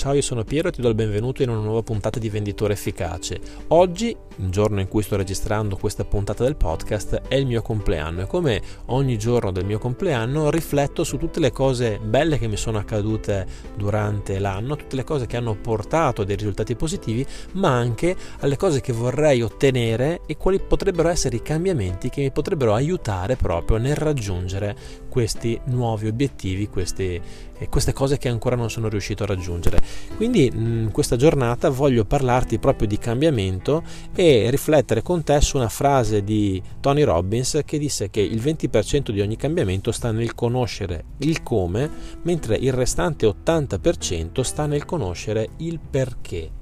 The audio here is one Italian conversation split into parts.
Ciao, io sono Piero e ti do il benvenuto in una nuova puntata di Venditore Efficace. Oggi, il giorno in cui sto registrando questa puntata del podcast, è il mio compleanno e come ogni giorno del mio compleanno rifletto su tutte le cose belle che mi sono accadute durante l'anno, tutte le cose che hanno portato dei risultati positivi, ma anche alle cose che vorrei ottenere e quali potrebbero essere i cambiamenti che mi potrebbero aiutare proprio nel raggiungere questi nuovi obiettivi, questi, eh, queste cose che ancora non sono riuscito a raggiungere. Quindi in questa giornata voglio parlarti proprio di cambiamento e riflettere con te su una frase di Tony Robbins che disse che il 20% di ogni cambiamento sta nel conoscere il come, mentre il restante 80% sta nel conoscere il perché.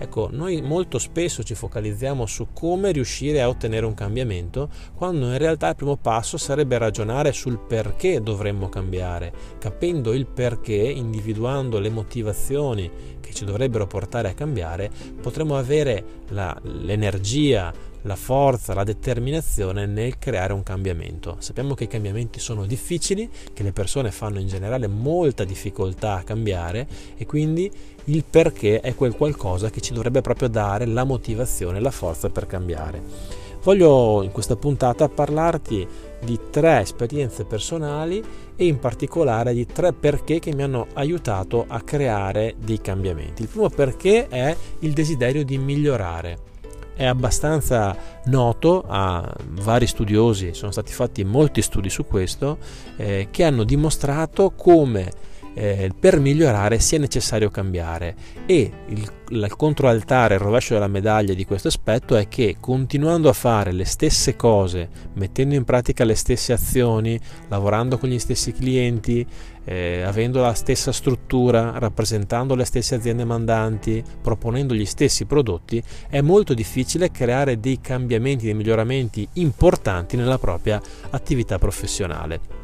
Ecco, noi molto spesso ci focalizziamo su come riuscire a ottenere un cambiamento, quando in realtà il primo passo sarebbe ragionare sul perché dovremmo cambiare. Capendo il perché, individuando le motivazioni che ci dovrebbero portare a cambiare, potremo avere la, l'energia, la forza, la determinazione nel creare un cambiamento. Sappiamo che i cambiamenti sono difficili, che le persone fanno in generale molta difficoltà a cambiare e quindi il perché è quel qualcosa che ci dovrebbe proprio dare la motivazione, la forza per cambiare. Voglio in questa puntata parlarti di tre esperienze personali e in particolare di tre perché che mi hanno aiutato a creare dei cambiamenti. Il primo perché è il desiderio di migliorare è abbastanza noto a vari studiosi, sono stati fatti molti studi su questo, eh, che hanno dimostrato come eh, per migliorare sia necessario cambiare e il, il controaltare, il rovescio della medaglia di questo aspetto è che continuando a fare le stesse cose, mettendo in pratica le stesse azioni, lavorando con gli stessi clienti, eh, avendo la stessa struttura, rappresentando le stesse aziende mandanti, proponendo gli stessi prodotti, è molto difficile creare dei cambiamenti, dei miglioramenti importanti nella propria attività professionale.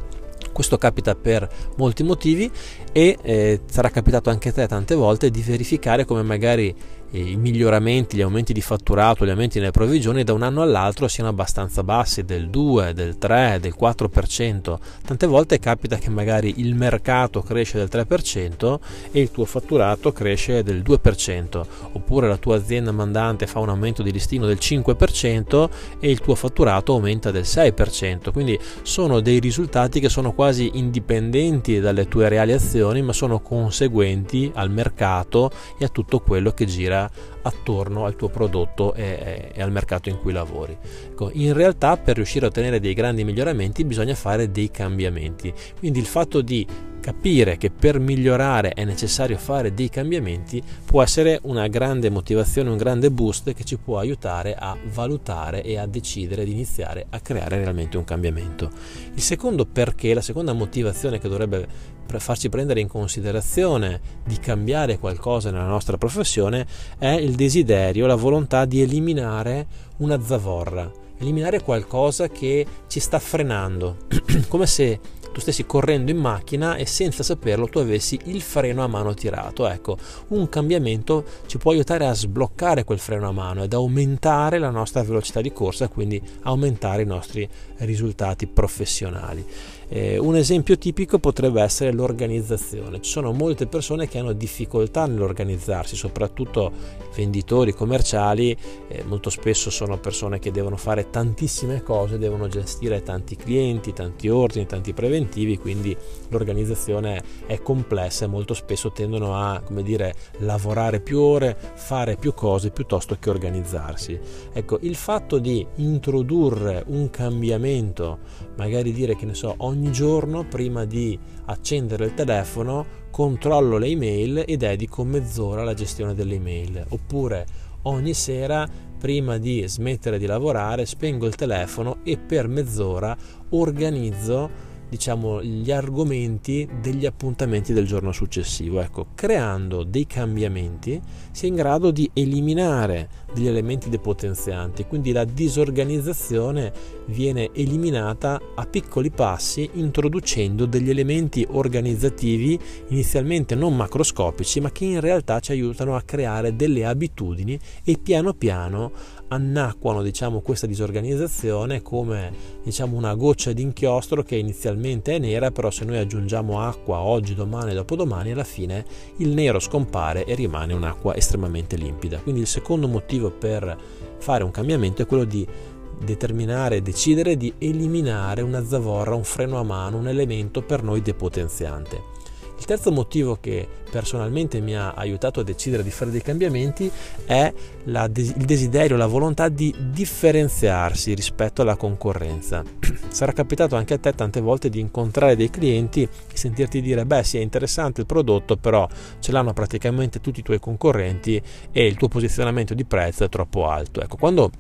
Questo capita per molti motivi e eh, sarà capitato anche a te tante volte di verificare come magari i miglioramenti, gli aumenti di fatturato, gli aumenti nelle provvigioni da un anno all'altro siano abbastanza bassi, del 2, del 3, del 4%. Tante volte capita che magari il mercato cresce del 3% e il tuo fatturato cresce del 2%, oppure la tua azienda mandante fa un aumento di listino del 5% e il tuo fatturato aumenta del 6%. Quindi sono dei risultati che sono quasi indipendenti dalle tue reali azioni, ma sono conseguenti al mercato e a tutto quello che gira attorno al tuo prodotto e, e al mercato in cui lavori. Ecco, in realtà per riuscire a ottenere dei grandi miglioramenti bisogna fare dei cambiamenti, quindi il fatto di capire che per migliorare è necessario fare dei cambiamenti può essere una grande motivazione, un grande boost che ci può aiutare a valutare e a decidere di iniziare a creare realmente un cambiamento. Il secondo perché, la seconda motivazione che dovrebbe farci prendere in considerazione di cambiare qualcosa nella nostra professione è il desiderio, la volontà di eliminare una zavorra, eliminare qualcosa che ci sta frenando, come se tu stessi correndo in macchina e senza saperlo tu avessi il freno a mano tirato. Ecco, un cambiamento ci può aiutare a sbloccare quel freno a mano ed aumentare la nostra velocità di corsa, quindi aumentare i nostri risultati professionali. Eh, un esempio tipico potrebbe essere l'organizzazione. Ci sono molte persone che hanno difficoltà nell'organizzarsi, soprattutto venditori commerciali, eh, molto spesso sono persone che devono fare tantissime cose, devono gestire tanti clienti, tanti ordini, tanti preventivi, quindi l'organizzazione è complessa e molto spesso tendono a, come dire, lavorare più ore, fare più cose piuttosto che organizzarsi. Ecco, il fatto di introdurre un cambiamento, magari dire che ne so, ogni ogni giorno prima di accendere il telefono controllo le email e dedico mezz'ora alla gestione delle email. Oppure ogni sera prima di smettere di lavorare spengo il telefono e per mezz'ora organizzo diciamo gli argomenti degli appuntamenti del giorno successivo ecco creando dei cambiamenti si è in grado di eliminare degli elementi depotenzianti, quindi la disorganizzazione viene eliminata a piccoli passi introducendo degli elementi organizzativi inizialmente non macroscopici ma che in realtà ci aiutano a creare delle abitudini e piano piano annacquano diciamo, questa disorganizzazione come diciamo, una goccia di inchiostro che inizialmente è nera, però se noi aggiungiamo acqua oggi, domani e dopodomani, alla fine il nero scompare e rimane un'acqua estremamente limpida. Quindi il secondo motivo per fare un cambiamento è quello di determinare, decidere di eliminare una zavorra, un freno a mano, un elemento per noi depotenziante. Il terzo motivo che personalmente mi ha aiutato a decidere di fare dei cambiamenti è la, il desiderio, la volontà di differenziarsi rispetto alla concorrenza. Sarà capitato anche a te tante volte di incontrare dei clienti e sentirti dire beh sì è interessante il prodotto però ce l'hanno praticamente tutti i tuoi concorrenti e il tuo posizionamento di prezzo è troppo alto. Ecco, quando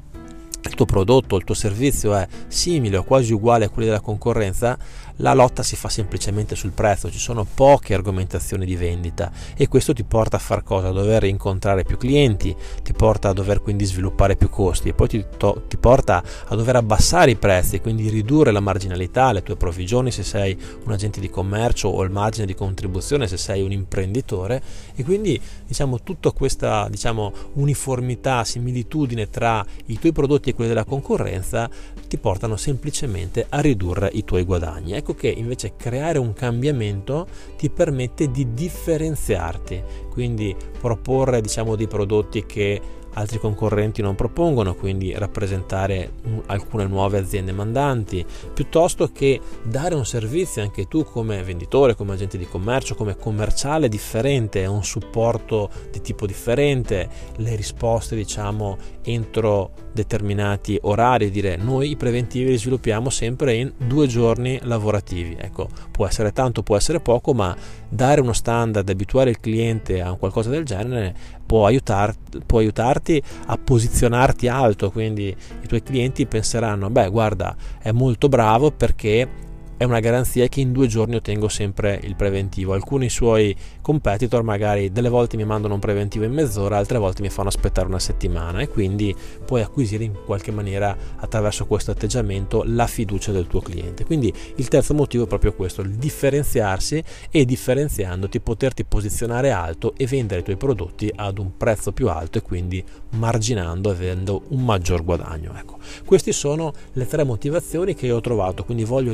il tuo prodotto, il tuo servizio è simile o quasi uguale a quelli della concorrenza, la lotta si fa semplicemente sul prezzo, ci sono poche argomentazioni di vendita e questo ti porta a far cosa? A dover incontrare più clienti, ti porta a dover quindi sviluppare più costi e poi ti, to- ti porta a dover abbassare i prezzi, quindi ridurre la marginalità, le tue provvigioni se sei un agente di commercio o il margine di contribuzione se sei un imprenditore e quindi diciamo tutta questa diciamo, uniformità, similitudine tra i tuoi prodotti e quelli della concorrenza ti portano semplicemente a ridurre i tuoi guadagni. Ecco che invece creare un cambiamento ti permette di differenziarti, quindi proporre diciamo dei prodotti che altri concorrenti non propongono, quindi rappresentare alcune nuove aziende mandanti, piuttosto che dare un servizio anche tu come venditore, come agente di commercio, come commerciale differente, un supporto di tipo differente, le risposte diciamo entro determinati orari, dire noi i preventivi li sviluppiamo sempre in due giorni lavorativi, ecco può essere tanto, può essere poco, ma dare uno standard, abituare il cliente a qualcosa del genere può, aiutar, può aiutarti a posizionarti alto, quindi i tuoi clienti penseranno, beh guarda, è molto bravo perché è una garanzia che in due giorni ottengo sempre il preventivo. Alcuni suoi competitor magari delle volte mi mandano un preventivo in mezz'ora, altre volte mi fanno aspettare una settimana e quindi puoi acquisire in qualche maniera attraverso questo atteggiamento la fiducia del tuo cliente. Quindi il terzo motivo è proprio questo, il differenziarsi e differenziandoti poterti posizionare alto e vendere i tuoi prodotti ad un prezzo più alto e quindi marginando avendo un maggior guadagno. Ecco, queste sono le tre motivazioni che ho trovato, quindi voglio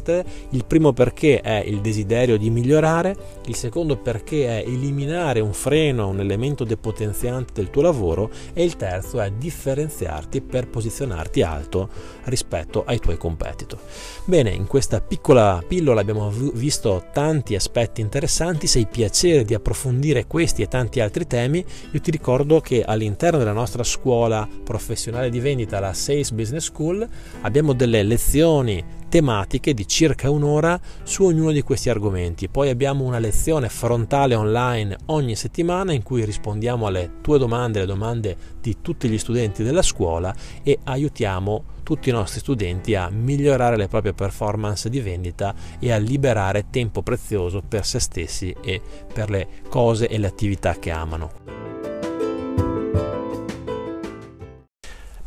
riassumertele. Il primo perché è il desiderio di migliorare, il secondo perché è eliminare un freno, un elemento depotenziante del tuo lavoro e il terzo è differenziarti per posizionarti alto rispetto ai tuoi competitor. Bene, in questa piccola pillola abbiamo visto tanti aspetti interessanti, se hai piacere di approfondire questi e tanti altri temi, io ti ricordo che all'interno della nostra scuola professionale di vendita, la Sales Business School, abbiamo delle lezioni tematiche di circa un'ora su ognuno di questi argomenti. Poi abbiamo una lezione frontale online ogni settimana in cui rispondiamo alle tue domande, le domande di tutti gli studenti della scuola e aiutiamo tutti i nostri studenti a migliorare le proprie performance di vendita e a liberare tempo prezioso per se stessi e per le cose e le attività che amano.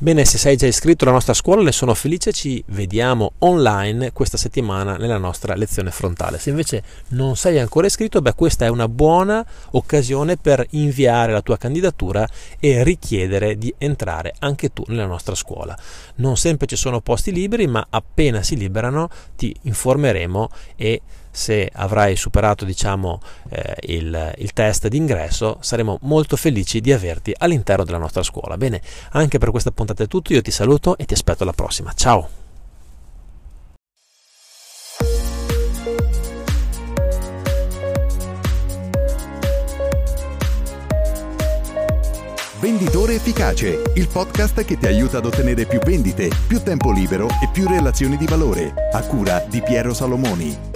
Bene, se sei già iscritto alla nostra scuola ne sono felice, ci vediamo online questa settimana nella nostra lezione frontale. Se invece non sei ancora iscritto, beh questa è una buona occasione per inviare la tua candidatura e richiedere di entrare anche tu nella nostra scuola. Non sempre ci sono posti liberi, ma appena si liberano ti informeremo e se avrai superato diciamo, eh, il, il test d'ingresso saremo molto felici di averti all'interno della nostra scuola. Bene, anche per questa puntata è tutto, io ti saluto e ti aspetto alla prossima. Ciao! Venditore Efficace, il podcast che ti aiuta ad ottenere più vendite, più tempo libero e più relazioni di valore, a cura di Piero Salomoni.